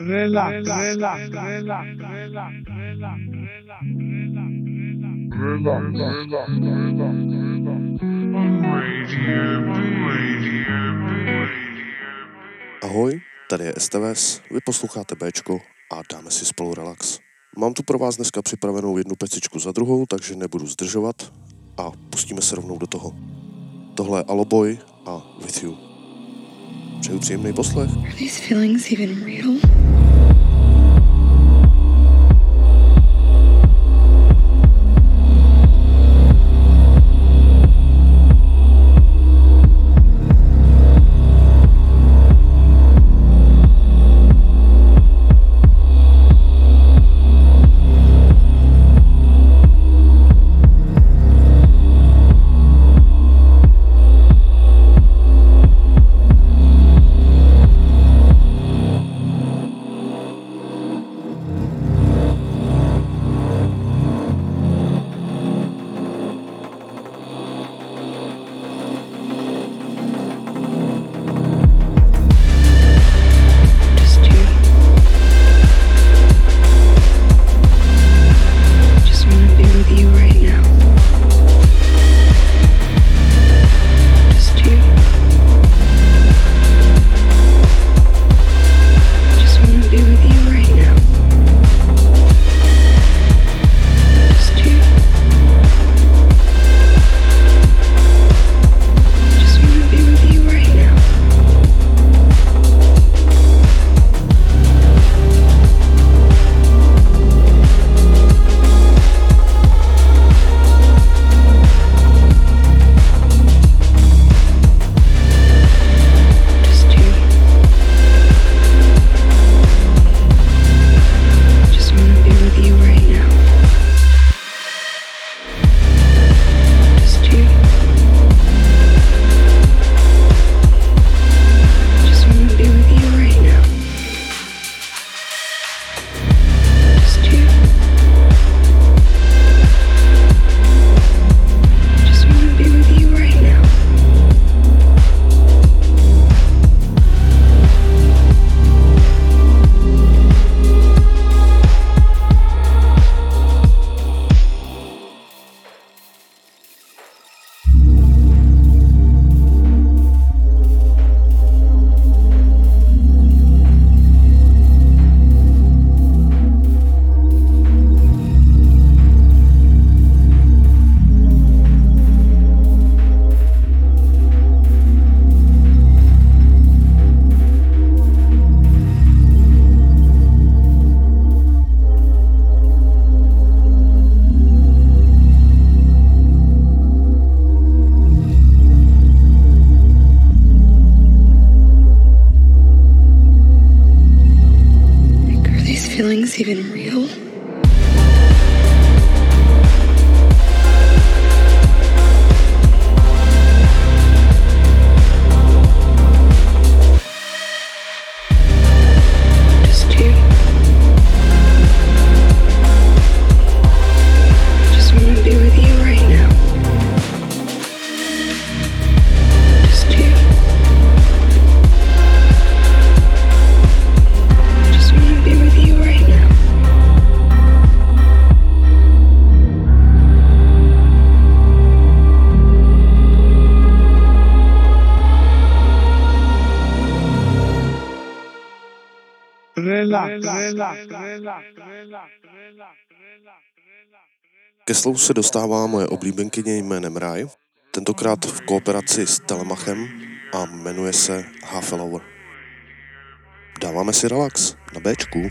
relax, relax, relax, relax, relax, relax, Ahoj, tady je STVS, vy posloucháte Bčko a dáme si spolu relax. Mám tu pro vás dneska připravenou jednu pecičku za druhou, takže nebudu zdržovat a pustíme se rovnou do toho. Tohle je Aloboy a With You. Příjemný poslech. Are these feelings even real? Ke slovu se dostává moje oblíbenkyně jménem Raj, tentokrát v kooperaci s Telemachem a jmenuje se Half. Dáváme si relax na Bčku.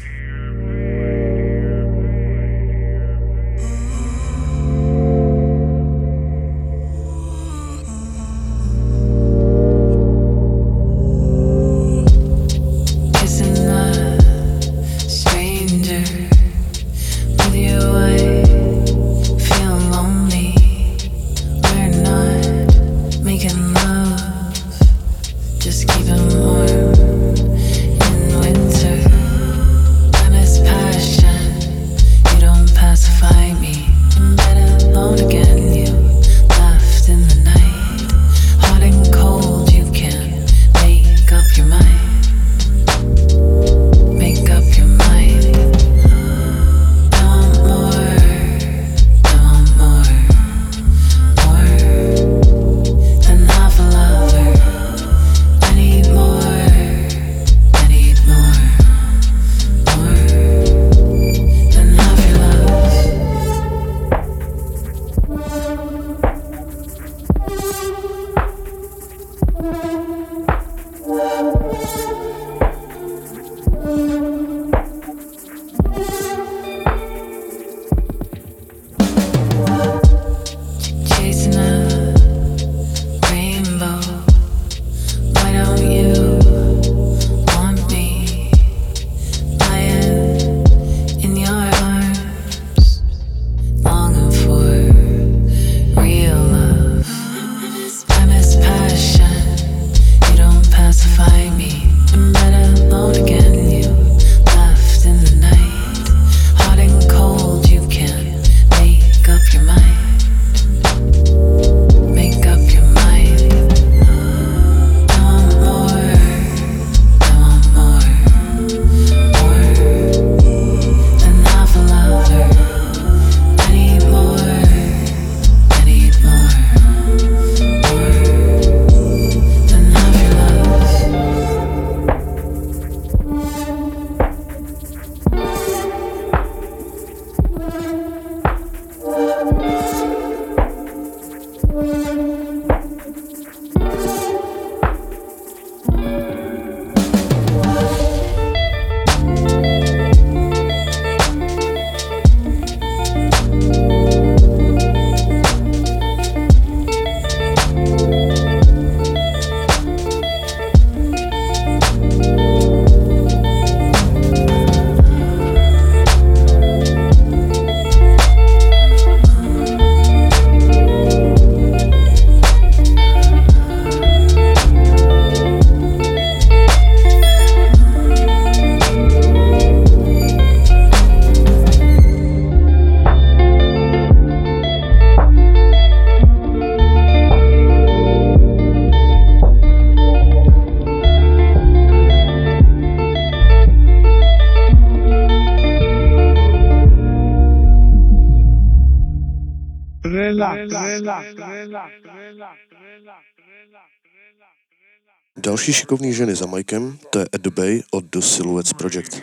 Další šikovný ženy za Mikem, to je Ed Bay od The Silhouettes Project.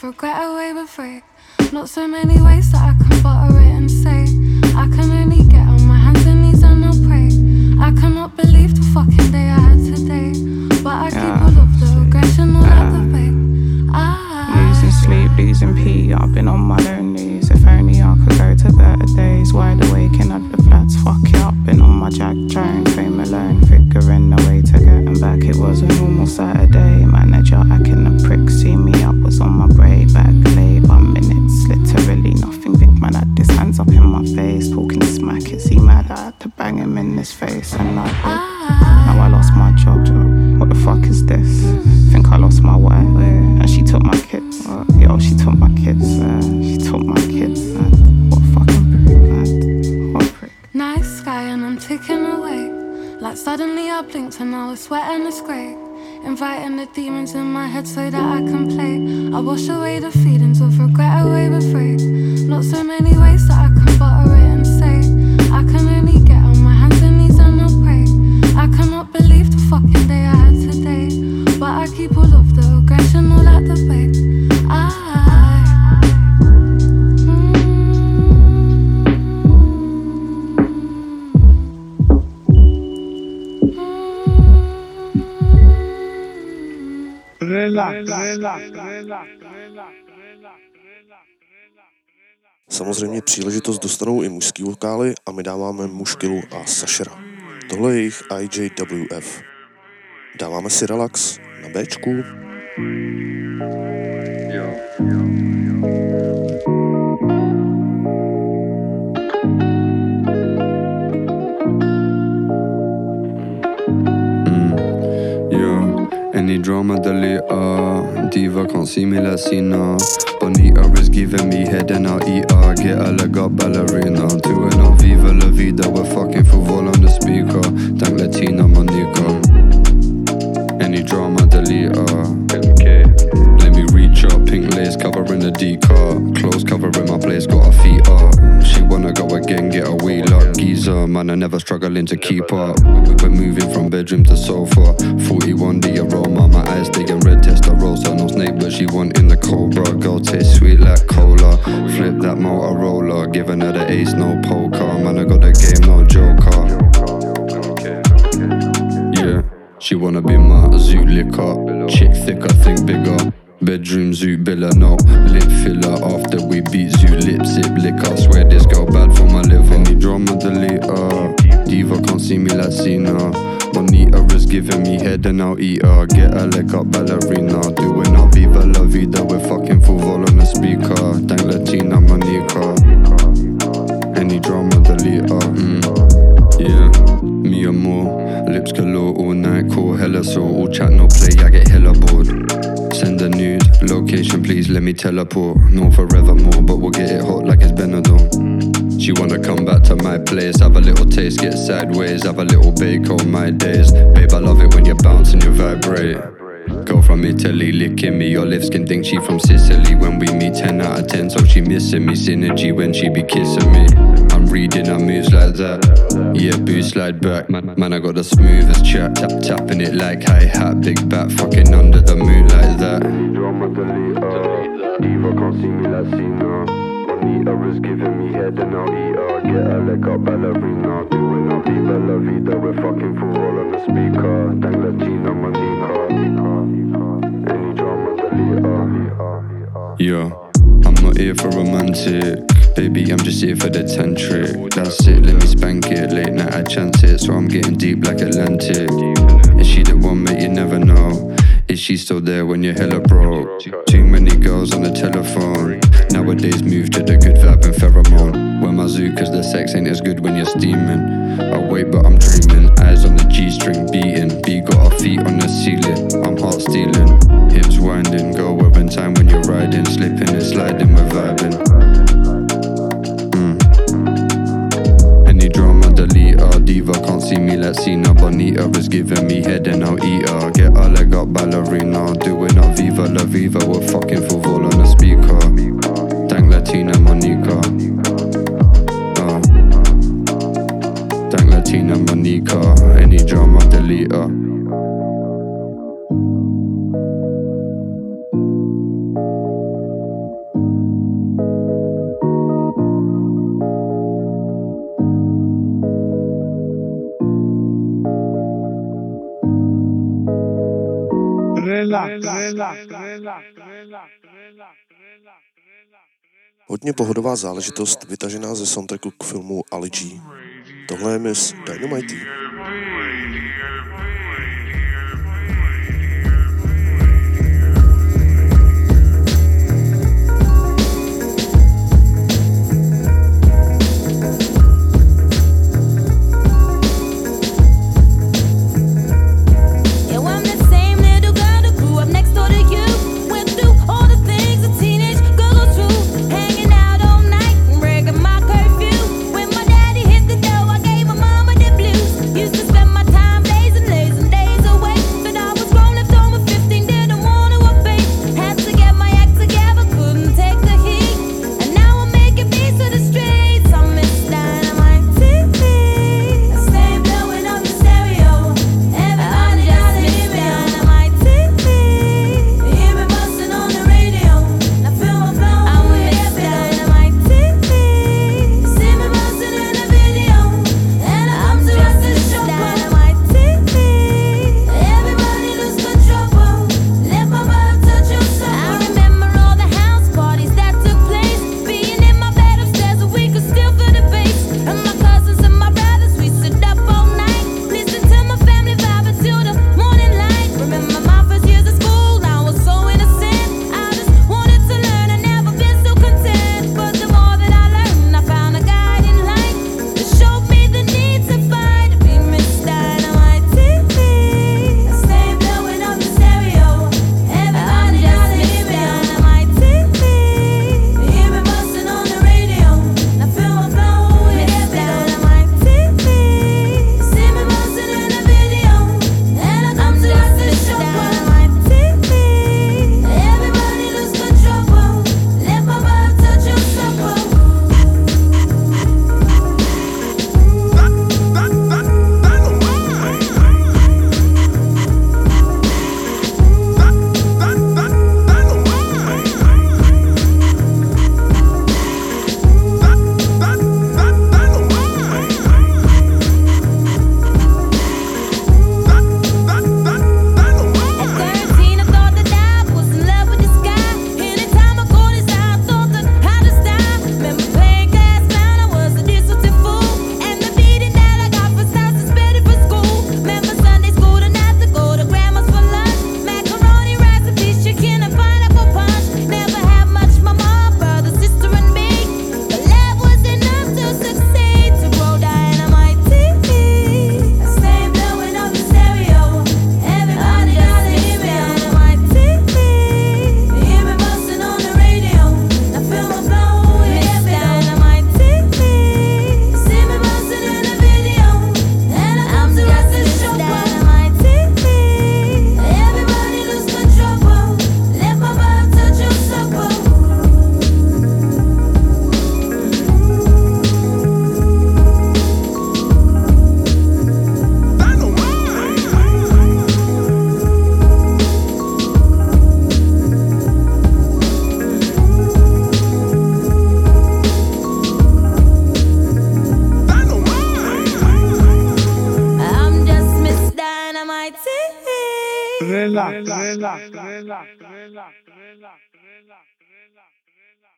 Regret away with free. Not so many ways suddenly I blinked and I was sweating it's great. Inviting the demons in my head so that I can play. I wash away the feelings of regret away with free. Not so many Samozřejmě příležitost dostanou i mužský vokály a my dáváme Muškilu a Sašera. Tohle je jejich IJWF. Dáváme si relax na Bčku. Any drama deleter. Diva can't see me, now. Bonita is giving me head and I'll eat her. Get a leg up ballerina. Doing a viva la vida. We're fucking for vol on the speaker. Thank Latina Monica. Any drama deleter. Let me reach up, pink lace covering the D car. Clothes covering my place, got her feet up. She wanna go again, get a wheel up. Geezer, man, I never struggling to keep up. We're moving from bedroom to sofa. 41 the aroma, my eyes digging red testarossa. No snake, but she wanting the cobra. Girl taste sweet like cola. Flip that Motorola, giving her the ace, no poker. Man, I got a game, no joker. Yeah, she wanna be my zoot liquor. Chick thick, I think bigger. Bedroom zoot biller, no lip filler. After we beat zoot lip sip liquor. Swear this girl bad for my liver. Any drama deleter. Diva can't see me like Cena. Bonita is giving me head and I'll eat her. Get a leg up ballerina. Doing our viva la vida. We're fucking full vol on the speaker. Thank Latina Monica. Any drama deleter. Mm. Yeah, me and more. Lips galore all night, call hella so all chat no play, I let me teleport. No forevermore, but we'll get it hot like it's Benidorm. She wanna come back to my place, have a little taste, get sideways, have a little bake on my days. Babe, I love it when you bounce and you vibrate. Girl from Italy licking me, your lips can think she from Sicily. When we meet 10 out of 10, so she missing me synergy when she be kissing me. I'm reading her moves like that. Yeah, boo slide back. Man, I got the smoothest chat. Tap, tapping it like hi hat, big bat, fucking under the moon like that. Diva can't see me like Cena. Bonita is giving me head and I'll eat her. Get a leg up ballerina. Doing a viva la vida. We're fucking for all on the speaker. Thank Latina Monica. Any drama deleter. Yeah. I'm not here for romantic. Baby, I'm just here for the tantric. That's it, let me spank it. Late night, I chance it, so I'm getting deep like Atlantic. Is she the one, mate? You never know. Is she still there when you're hella broke? Too many girls on the telephone. Nowadays, move to the good vibe and pheromone. Wear my zoo, cause the sex ain't as good when you're steaming. I wait, but I'm dreaming. Eyes on the G string beating. B got our feet on the ceiling. I'm heart stealing. Viva were fucking. Hodně pohodová záležitost vytažená ze soundtracku k filmu Ali G. Tohle je Miss Dynamite.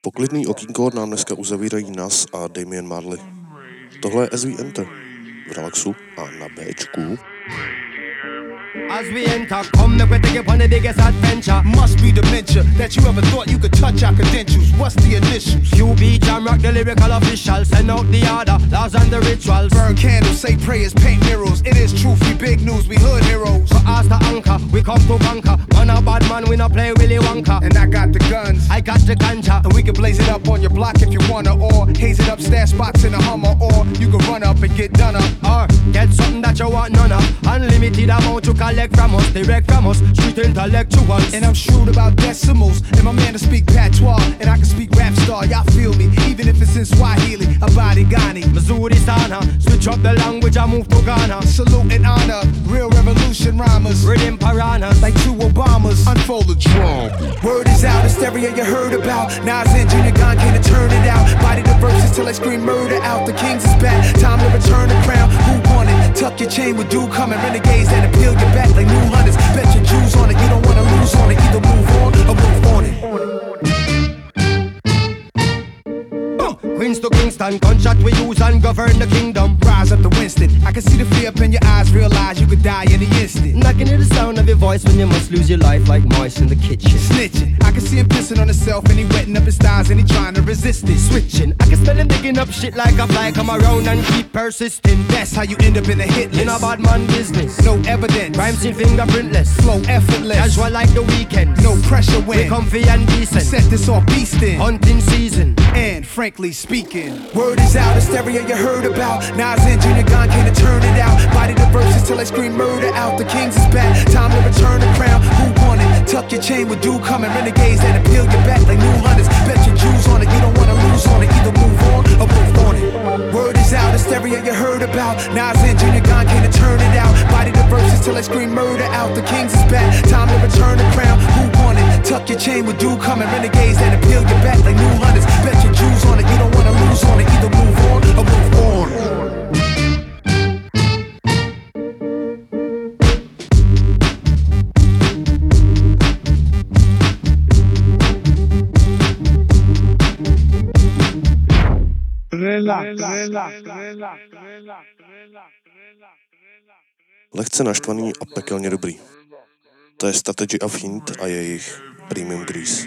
Poklidný okýnko nám dneska uzavírají nas a Damien Marley. Tohle je SVMT v relaxu a na Bčku. We enter, come make we take it on the biggest adventure. Must be dementia that you ever thought you could touch our credentials. What's the initials? QB Jam Rock, the lyrical official. Send out the order, laws and the rituals. Burn candles, say prayers, paint mirrors. It is truth, we big news, we hood heroes. For us the anchor, we come to conquer. Man a bad man, we not play Willy Wonka. And I got the guns, I got the ganja. and we can blaze it up on your block if you wanna, or haze it up, stash spots in a Hummer, or you can run up and get done up. Or get something that you want none of. Unlimited amount you collect from us, direct from us, street intellectuals. And I'm shrewd about decimals, and my man to speak patois, and I can speak rap star. Y'all feel me, even if it's in Swahili, Abadi Ghani. Missouri Sana, switch up the language, I move to Ghana. Salute and honor, real revolution rhymers. Rhythm piranhas, Like two Obamas, unfold the drum. Word is out, hysteria you heard about. Nas and Junior Gong came to turn it out. Body the verses till I scream murder out. The kings is back, time to return the crown. Who won? Tuck your chain with dew coming. Renegades that appeal your back like new hunters. Bet your Jews on it, you don't wanna lose on it. Either move on or move on it. Boom. Queens to Kingston, gunshot we use and govern the kingdom. Rise up to Winston. I can see the fear up in your eyes, realize you could die in the instant. I can hear the sound of your voice when you must lose your life like mice in the kitchen. Snitching. I can see him pissing on himself and he wetting up his thighs and he trying to resist it. Switching, I can smell him digging up shit like a fly. Come around and keep persisting. That's how you end up in a hit list. In a bad man business. No evidence. Rhymes in fingerprintless. flow effortless. Casual like the weekend. No pressure when comfy and decent. set this off beastin'. Hunting season. And frankly speaking, word is out, hysteria you heard about. Nas and Junior Gong came to turn it out. Body the verses till I scream murder out. The kings is back, time to return the crown. Who won it? Tuck your chain with dew coming. Renegades that appeal your back like new hunters. Bet your Jews on it, you don't wanna lose on it. Either move on or move on it. Word is out, hysteria you heard about. Nas and Junior Gong came to turn it out. Body the verses till I scream murder out. The kings is back, time to return the crown. Who won it? Tuck your chain with dew coming. Renegades that appeal your back like new hunters. Bet your Jews on it, you don't wanna lose on it. Either move on or move on. Relax, relax, relax, relax, Lehce naštvaný a pekelně dobrý. To je Strategy of Hint a jejich Premium Grease.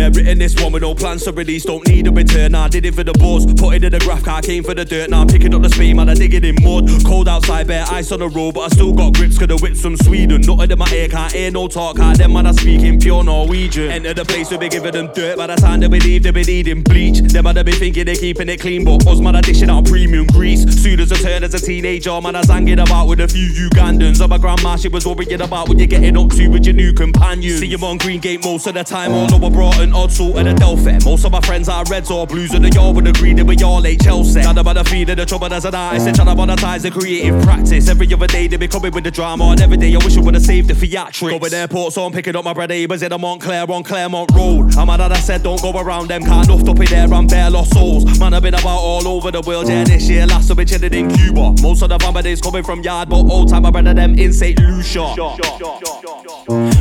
Yeah, written this one with no plans to release, don't need a return. I did it for the buzz, put it in the graph, car came for the dirt. Now I'm picking up the speed, man, I dig it in mud. Cold outside, bare ice on the road, but I still got grips, cause the whips from Sweden. Nothing in my ear, can't hear no talk, how them man are speaking pure Norwegian. Enter the place, we be giving them dirt, by the time they believe they be needing bleach. Them man, they be thinking they keeping it clean, but us man are dishing out premium grease. Soon as I turn as a teenager, man, I hanging about with a few Ugandans. And my grandma, she was worrying about what you're getting up to with your new companions. See him on Green Gate most of the time, all over Broughton, odd salt and a Delphi. Most of my friends are Reds or Blues, and the yard would agree that we all ain't Chelsea. Got about the feed of the trouble as an artist, and to monetize the creative practice. Every other day they be coming with the drama, and every day I wish I would have saved the theatrics. Going the airport, so I'm picking up my bread neighbours in a Montclair on Claremont Road. I'm mad that I said don't go around them, can't nuffed up in there and bare lost souls. Man, I've been about all over the world, yeah, this year last I've been chilling in Cuba. Most of the bomber days coming from yard, but old time I brother them in St. Lucia.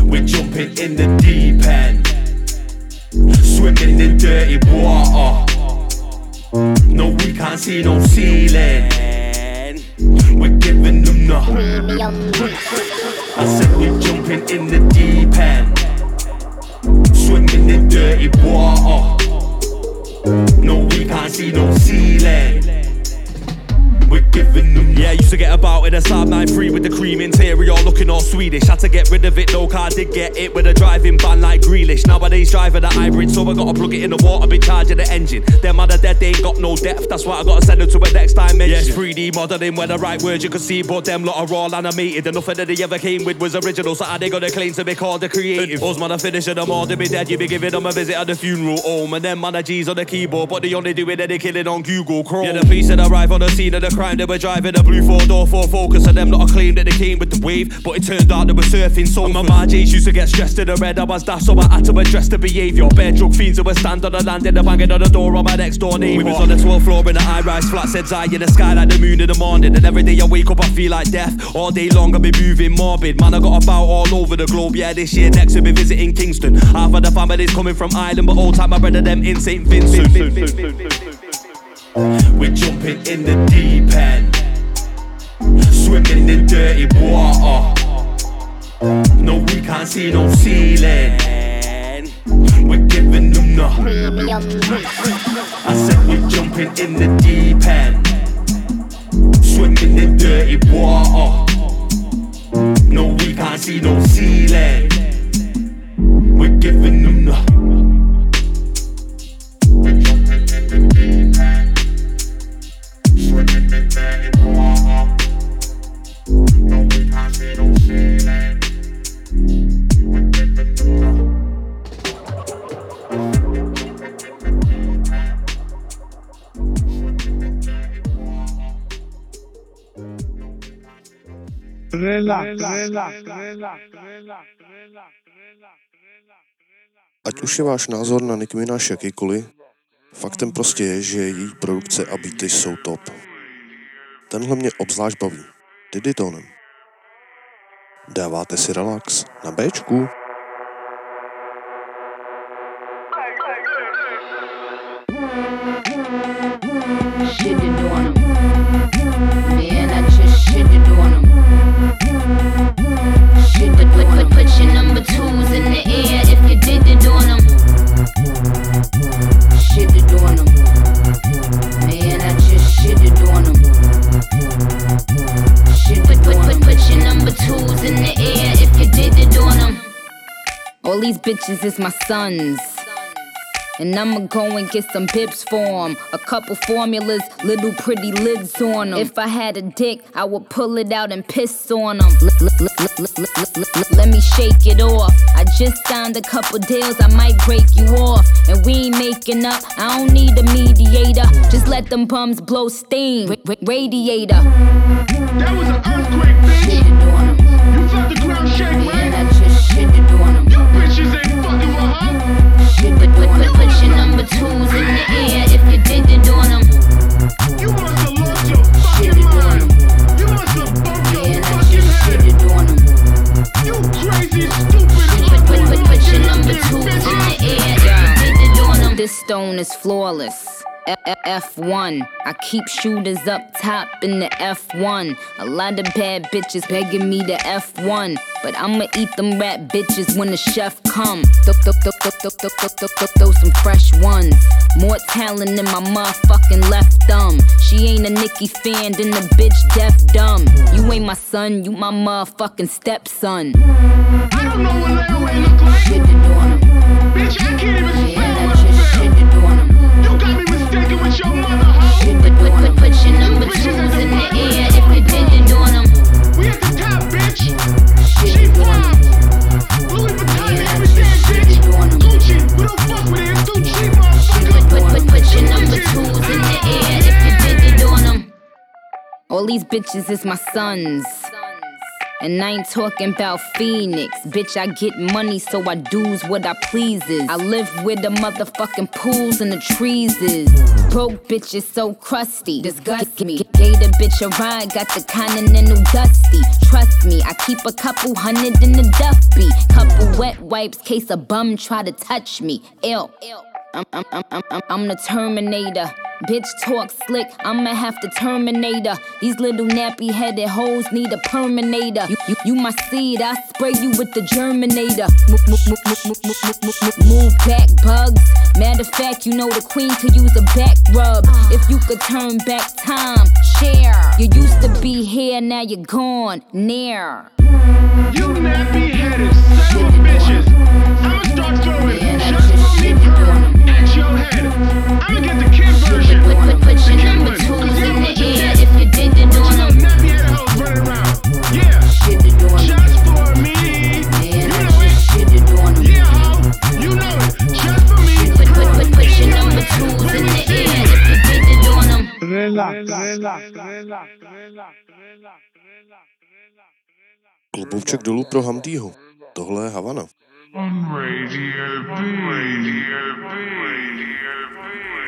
We're jumping in the deep end, swimming in dirty water. No, we can't see no ceiling. We're giving them the. Premium I said we're jumping in the deep end, swimming in dirty water. No, we can't see no ceiling. We're giving them. Yeah, I used to get about in a Saab 93 with the cream interior, looking all Swedish. Had to get rid of it though, car did get it with a driving ban like Grealish. Nowadays driving a hybrid, so I gotta plug it in the water, be charging the engine. Them are dead, they ain't got no depth. That's why I gotta send them to a next dimension. Yes, 3D modeling where the right words you can see, but them lot are all animated. And nothing that they ever came with was original, so how they gonna claim to be called the creative? Us man are finishing them all, they be dead. You be giving them a visit at the funeral home, and them man are G's on the keyboard, but they only do it they killing on Google Chrome. Yeah, the police had arrived on the scene of the crime, they were driving a blue four door Ford Focus, and them not a claim that they came with the wave. But it turned out they were surfing. So my margies used to get stressed in the red. I was daft, so I had to address the behaviour. Bad drug fiends who were stand on the landing, the banging on the door on my next door neighbour. We was on the 12th floor in the high rise flat, said I in the sky like the moon in the morning. And every day I wake up, I feel like death. All day long, I be moving morbid. Man, I got about all over the globe. Yeah, this year next we'll be visiting Kingston. Half of the family's coming from Ireland, but all time my brother them in St. Vincent. We're jumping in the deep end, swimming in dirty water. No, we can't see no ceiling. We're giving them the. I said we're jumping in the deep end, swimming in dirty water. No, we can't see no ceiling. We're giving them the. Ať už je váš názor na Nicki Minaj jakýkoliv, faktem prostě je, že její produkce a beaty jsou top. Tenhle mě obzvlášť baví. Diddy tónem. Dáváte si relax na Bčku. Shit, put, put, put, put your number twos in the air if you did it on him. Shitted on him. Man, I just shitted on him. Shit, put, put, put, put your number twos in the air if you did it on him. All these bitches is my sons. And I'ma go and get some bips for 'em. A couple formulas, little pretty lids on 'em. If I had a dick, I would pull it out and piss on on 'em. Let me shake it off. I just signed a couple deals, I might break you off. And we ain't making up, I don't need a mediator. Just let them bums blow steam. Ra- ra- radiator. That was an earthquake, bitch. Shitted on 'em. You felt the ground shake, Man, right? I just shitted on 'em. You bitches ain't fucking with her. Shit, put, put, put, put your number twos in the air if you did it on 'em. You must have lost your fucking mind. You must have bumped your Man, fucking head. shitted on 'em. You crazy, stupid, Put, put, put, put your number looking twos in the air if you did it on 'em. This stone is flawless. F- F1. I keep shooters up top in the F1. A lot of bad bitches begging me to F1. But I'ma eat them rat bitches when the chef come. Throw, throw, throw, throw, throw, throw, throw, throw, throw, throw some fresh ones. More talent than my motherfucking left thumb. She ain't a Nicki fan, then the bitch deaf dumb. You ain't my son, you my motherfucking stepson. I don't know what layaway look like. Shitted on 'em. Bitch, I can't even Man, your mother, hoe. Put, put, put, put your number twos in the air if you did it on 'em. We at the top, bitch. Shit, She on 'em. flies. Louis Vuitton, Man, everything, bitch. shitted on 'em. Gucci, we don't fuck with it. It's too cheap, motherfucker. put, put, put your number twos in the air if you did it on 'em. All these bitches is my sons. And I ain't talking about Phoenix. Bitch, I get money, so I do's what I pleases. I live where the motherfucking pools and the trees is. Broke bitches so crusty. Disgust me. The bitch a ride, got the continental dusty. Trust me, I keep a couple hundred in the duffy. Couple wet wipes, case a bum try to touch me. Ill. I'm, I'm, I'm, I'm, I'm, I'm the Terminator. Bitch talk slick, I'ma have to terminate. These little nappy headed hoes need a perminator. You, you, you my seed, I spray you with the germinator. Move, move, move, move, move, move, move, back, bugs. Matter of fact, you know the queen could use a back rub. If you could turn back time, Cher. You used to be here, now you're gone, near. You nappy headed son of bitches. Put, put, put, your number twos in the air if you didn't know. She a. Yeah. Shit to do on Just for me. Yeah, you know Just for me. Put, put, put, your number twos in the air if you didn't know them. Relax, relax, relax, relax, relax, relax. Klobouček dolů pro Hamdího. Tohle je Havana. On Radio B. Radio B. Radio Hamdi.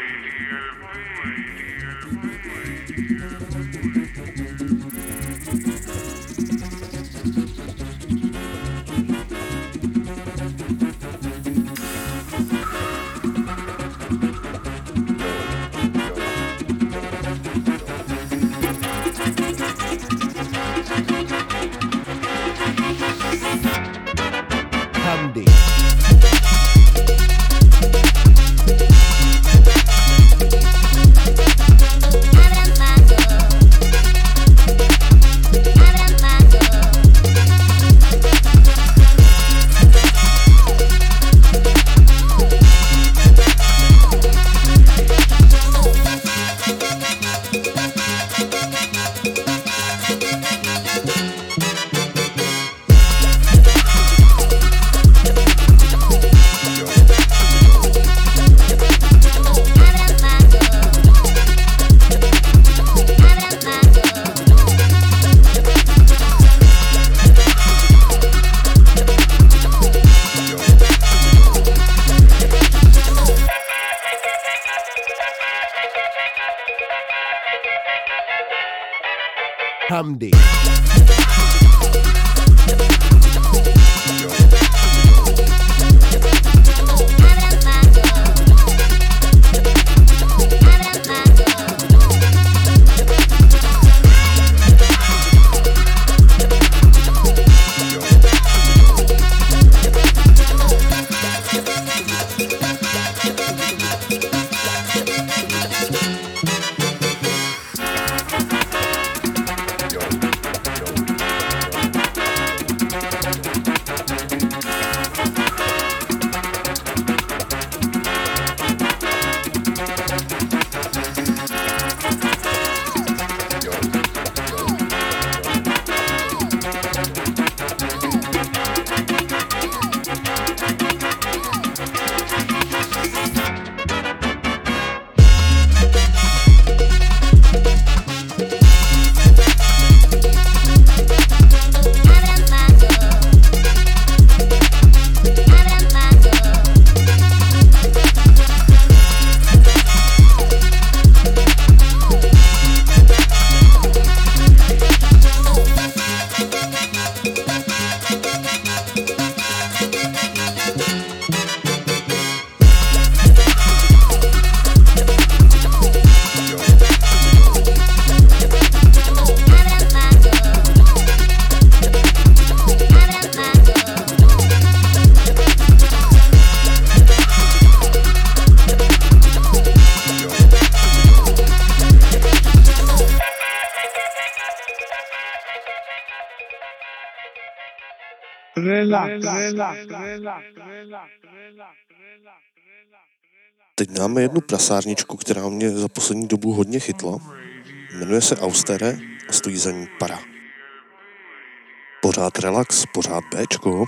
Teď dáme jednu prasárničku, která mě za poslední dobu hodně chytla. Jmenuje se Austere a stojí za ní para. Pořád relax, pořád Bčko.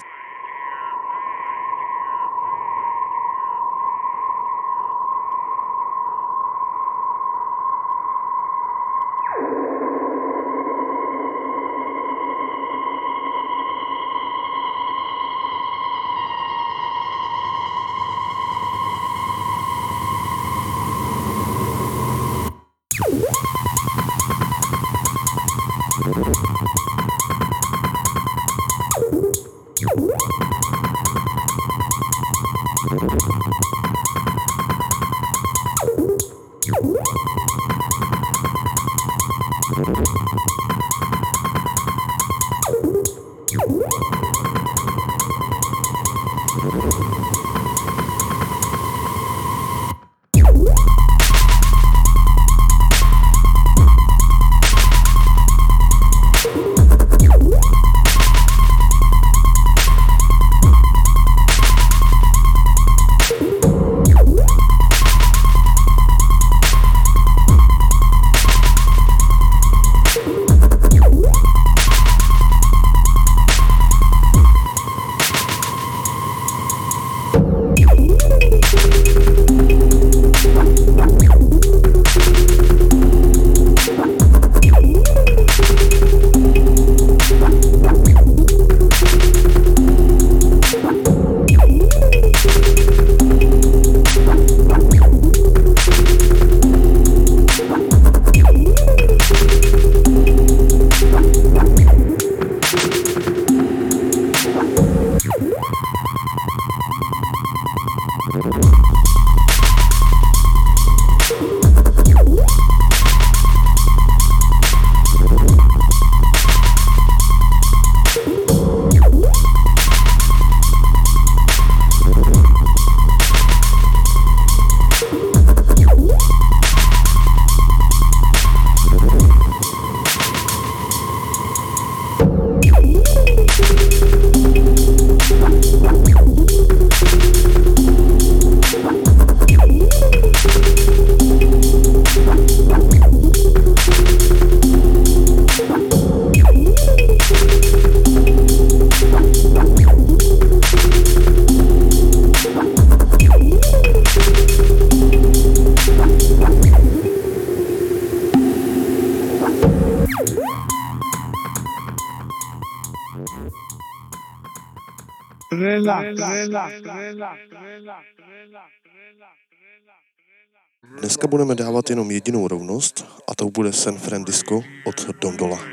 Dneska budeme dávat jenom jedinou rovnost a to bude San Francisco od Dondola.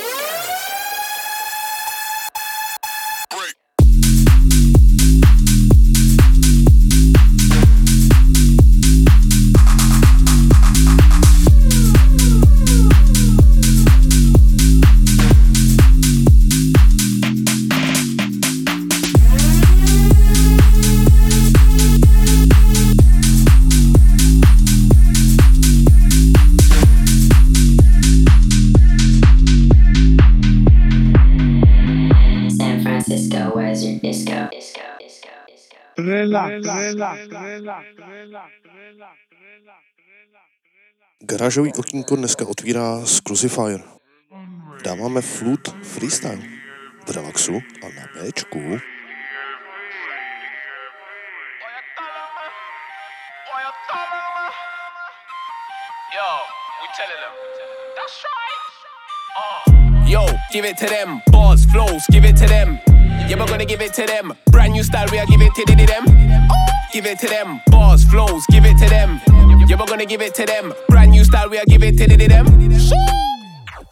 Garážový okýnko dneska otvírá Scrucifier. Dáváme Flute Freestyle v relaxu a na Bčku. Yo, give it to them. Bars, flows, give it to them. Yeah, we're gonna give it to them. Brand new style, we are give it to the- them. Give it to them. Bars, flows, give it to them. Yeah, we're gonna give it to them. Brand new style, we are give it to the- them.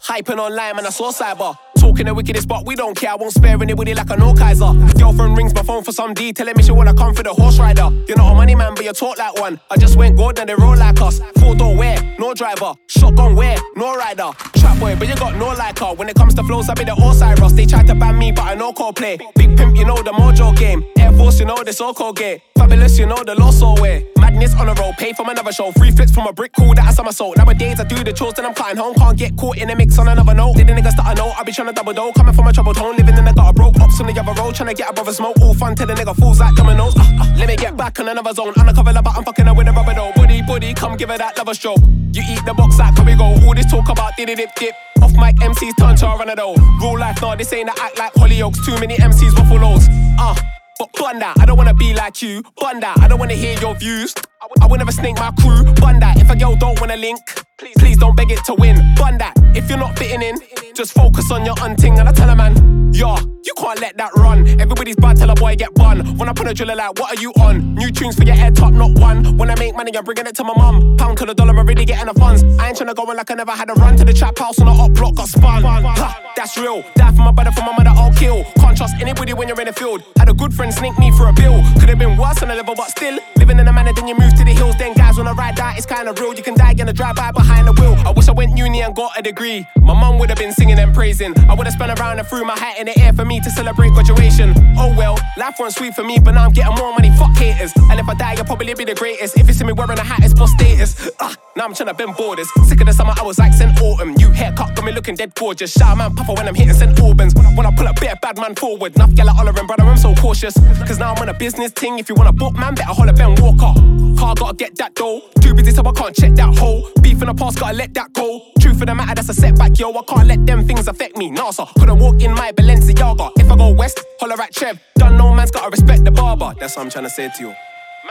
Hyping online, man, I saw cyber. Talking the wickedest, but we don't care. I won't spare anybody like an Kaiser. Girlfriend rings my phone for some D, telling me she wanna come for the horse rider. You're not a money man, but you talk like one. I just went gold and they roll like us. Four door wear no driver. Shotgun where? No rider. Trap boy, but you got no liker. When it comes to flows, I be the Osiris. They try to ban me, but I know call play. Big pimp, you know the mojo game. Air Force, you know the so-called gay. Fabulous, you know the lost all way. Madness on a roll, pay from another show. Free flips from a brick, cool that I somersault. Nowadays I do the chores, then I'm cutting home. Can't get caught in the mix on another note. Did the niggas that I know, I be trying to double dough. Coming from a troubled home, living in the gutter, broke ops on the other road. Trying to get a smoke, all fun till the nigga falls like dominoes. Uh, uh, let me get back on another zone. Undercover lover, I'm fucking her with a rubber dough. Buddy, buddy, come give her that lover stroke. You eat the box like, can we go? All this talk about did it dip dip. Off mic MCs turn to a runner though. Real life, nah, this ain't a act like Hollyoaks. Too many MCs waffle loads. Uh, but bun that, I don't wanna be like you. Bun that, I don't wanna hear your views. I would never snake my crew. Bun that, if a girl don't wanna link, please, please don't beg it to win. Bun that, if you're not fitting in, just focus on your hunting. And I tell a man, yeah, you can't let that run. Everybody's bad, tell a boy get bun. When I put a driller like, what are you on? New tunes for your head top, not one. When I make money, I'm bringing it to my mum. Pound to the dollar, I'm really getting the funds. I ain't tryna go in like I never had a run to the trap house on the hot block, got spun. Ha, that's real. Die for my brother, for my mother, I'll kill. Can't trust anybody when you're in the field. Had a good friend sneak me for a bill. Could have been worse on a level, but still living in a manner, then you move to the hills. Then guys wanna ride that, it's kinda real. You can die in a drive by behind the wheel. I wish I went uni and got a degree. My mum would have been singing and praising. I would have spun around and threw my hat in the air for me to celebrate graduation. Oh well, life wasn't sweet for me, but now I'm getting more money. Fuck haters. And if I die, you'll probably be the greatest. If you see me wearing a hat, it's for status. Uh, now I'm trying to bend borders. Sick of the summer, I was like St. Autumn. You haircut got me looking dead gorgeous. Shout man, puffer when I'm hitting St. Albans. When I pull a bit of bad man forward. Enough yellow hollering, brother, I'm so cautious. Cause now I'm on a business thing. If you wanna book, man, better holler Ben Walker. Car gotta get that dough. Too busy, so I can't check that hole. Beef in the past, gotta let that go. Truth of the matter, that's a setback, yo. I can't let them things affect me. Nah, so couldn't walk in my Balenciaga. If I go west, holler at Trev. Done no man's gotta respect the barber. That's what I'm trying to say to you.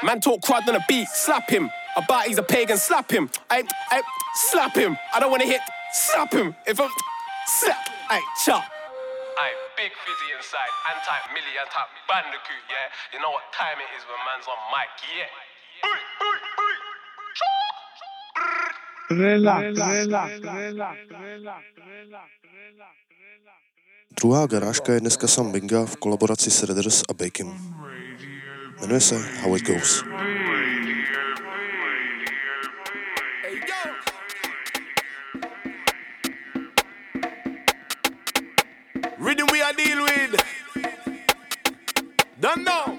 Man talk crowd on a beat, slap him. I bet he's a pagan, slap him. I, I, slap him. I don't wanna hit, slap him. If I'm, slap, I, chop. I big fizzy inside, anti milli, anti bandicoot, yeah. You know what time it is when man's on mic, yeah. Relax, relax, relax, relax, relax. Druhá garážka je dneska Sam Binga v kolaboraci s Redders a Bakem. Jmenuje se How It Goes. Rhythm we are deal with. Don't know.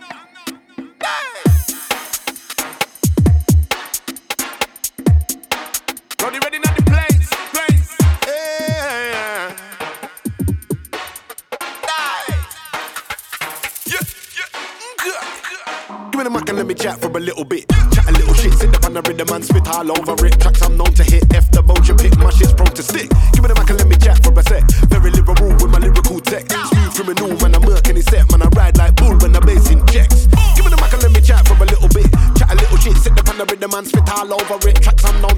For a little bit. Chat a little shit, sit up on the rhythm and spit all over it. Tracks I'm known to hit. F the boat you pick, my shit's prone to stick. Give me the mic and let me chat for a sec. Very liberal with my lyrical tech. Smooth criminal, man, I'm working it set. Man, I ride like bull when the bass injects. Give me the mic and let me chat for a little bit. Chat a little shit, sit up on the rhythm and spit all over it. Tracks I'm known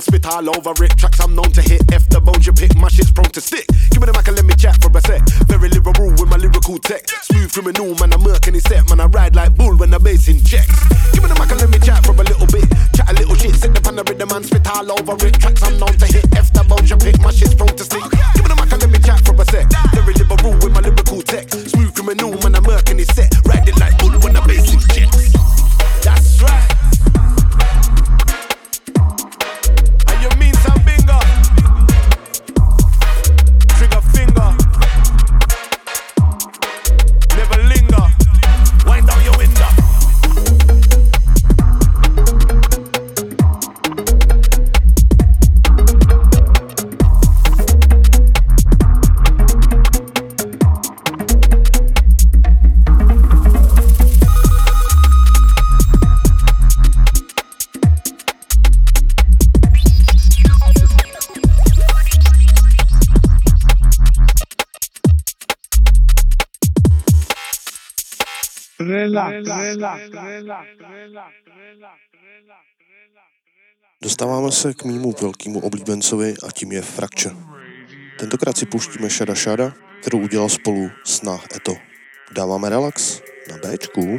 spit all over it. Tracks I'm known to hit. F the bones you pick, my shit's prone to stick. Give me the mic and let me chat for a sec. Very liberal with my lyrical tech. Smooth criminal, man, I'm working it set. Man, I ride like bull when the bass injects. Give me the mic and let me chat for a little bit. Chat a little shit, sit up on the rhythm and spit all over it. Tracks I'm known to hit. Dostáváme se k mýmu velkému oblíbencovi a tím je Fracture. Tentokrát si pouštíme Shada Shada, kterou udělal spolu s Nah Eto. Dáváme relax na Bčku.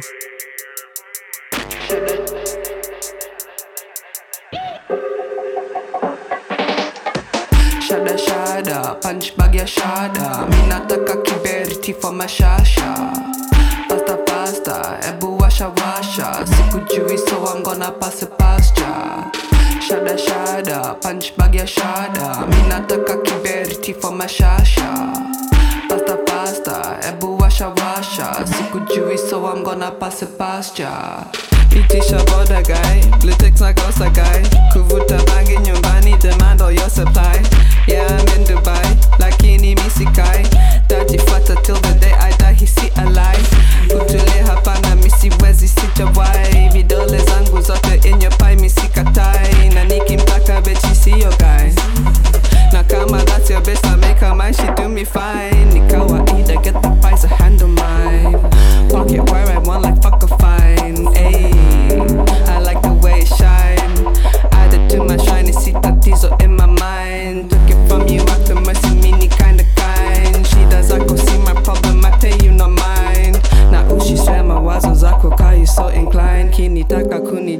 Shada shada, punch bag ya shada Mi nataka kiberiti for mashasha pasta, ebu washa washa. Sikujui so I'm gonna pass it past ya Shada shada, punch bag ya shada. Mi nataka kiberiti for mashasha Pasta pasta, ebu washa washa. Sikujui so I'm gonna pass it past ya Itisha boda guy, Blutex na kosa guy. Kuvuta bangi nyumbani, demand all your supply. Yeah, I'm in Dubai, lakini misikai Tajifata till the day I die, hisi alive. Kutule hapana, misiwezi sijawai Vidole zangu zote in your pie, misikatai Na nikimtaka bechi siyo guy Na kama that's your best, I make her mine, she do me fine. Ni kawaida, get the pies, I handle mine. Pocket where I want like fuck a fine Ayy,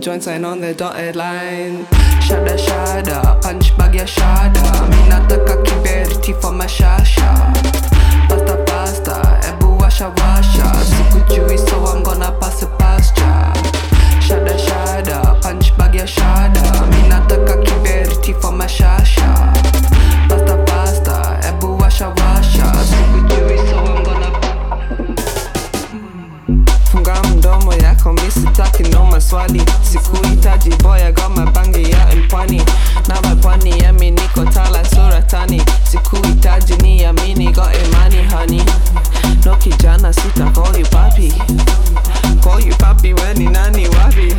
Kinitaka kuni join sign on the dotted line. Shada shada, punch bag ya shada. Mi nataka kiberiti for mashasha Pasta pasta, ebu washa washa. Sikujui so I'm gonna pass it past ya Shada shada, punch bag ya shada. Mi nataka kiberiti for mashasha Pasta pasta, ebu washa washa. Sikujui so I'm gonna funga mdomo yako misitaki no maswali sikuhitaji boya goma bangi ya mpwani na mapwani yami niko tala suratani sikuhitaji ni amini go imani hani no kijana sita call papi. Call papi weni nani wapi?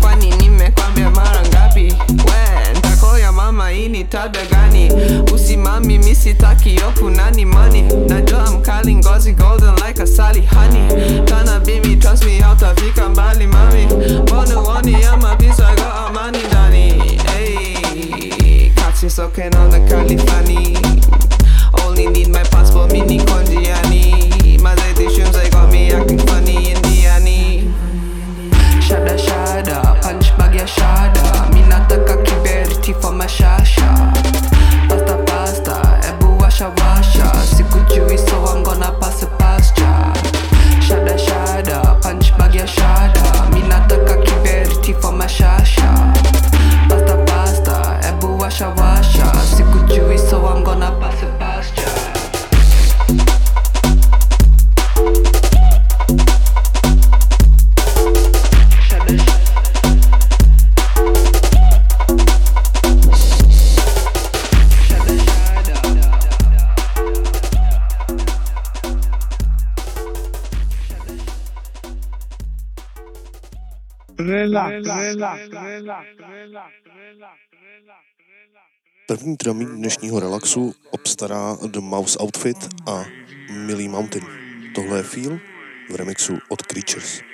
Kwani nimekwambia mara ngapi? We ntakoya mama hii tabia gani? Usimami misitaki yoku nani mani najua mkali ngozi golden like asali honey. Tana bimi trust me hautafika mbali mami První dramík dnešního relaxu obstará The Mouse Outfit a Millie Mountain. Tohle je Feel v remixu od Creatures.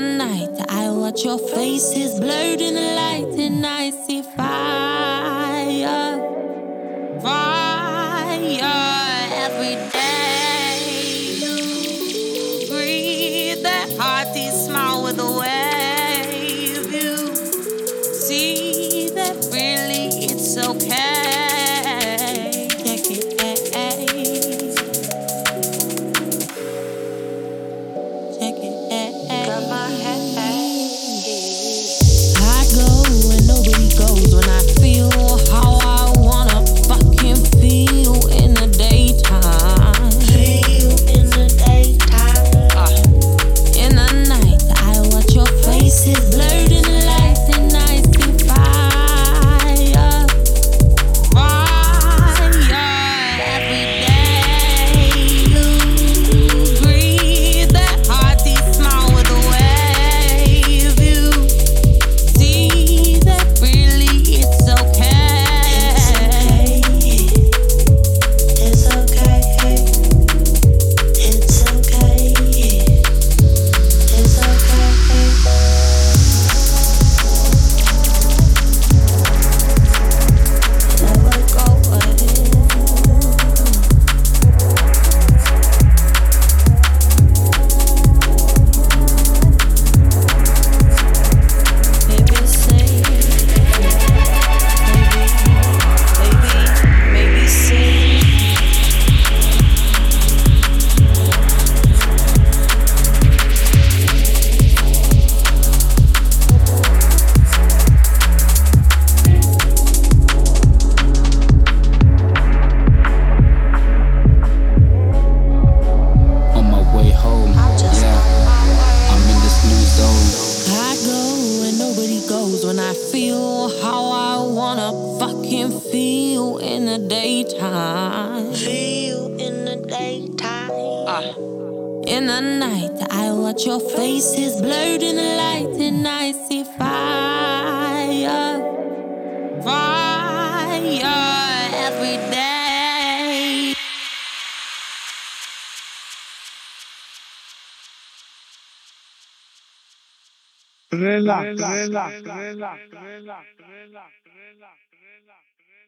night. I watch your face is blurred in the light.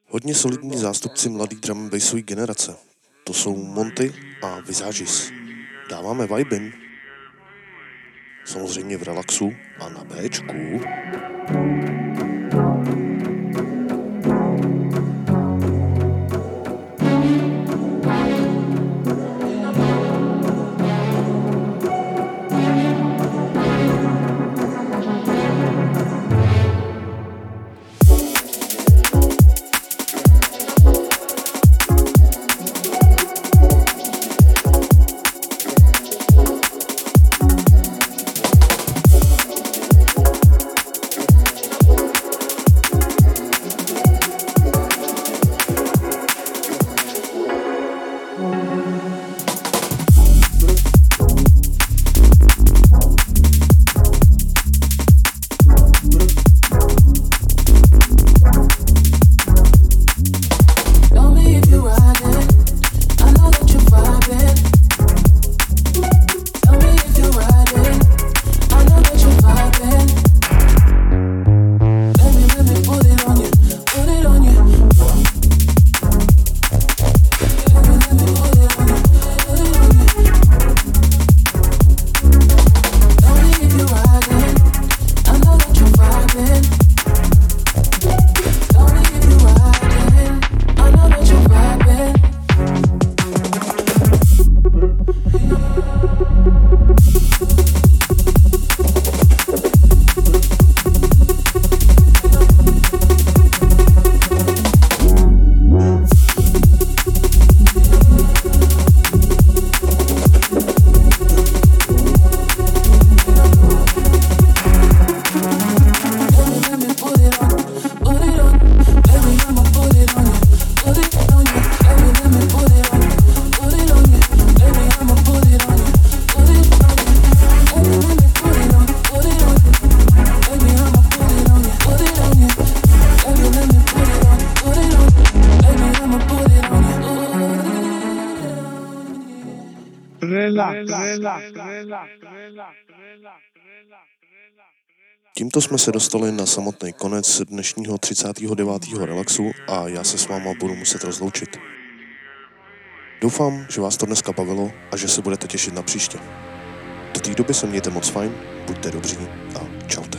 Hodně solidní zástupci mladý drum bassový generace. To jsou Monty a Visages. Dáváme vibin. Samozřejmě v relaxu a na Bčku. thank you Tímto jsme se dostali na samotný konec dnešního 39. relaxu a já se s váma budu muset rozloučit. Doufám, že vás to dneska bavilo a že se budete těšit na příště. Do té doby se mějte moc fajn, buďte dobří a čaute.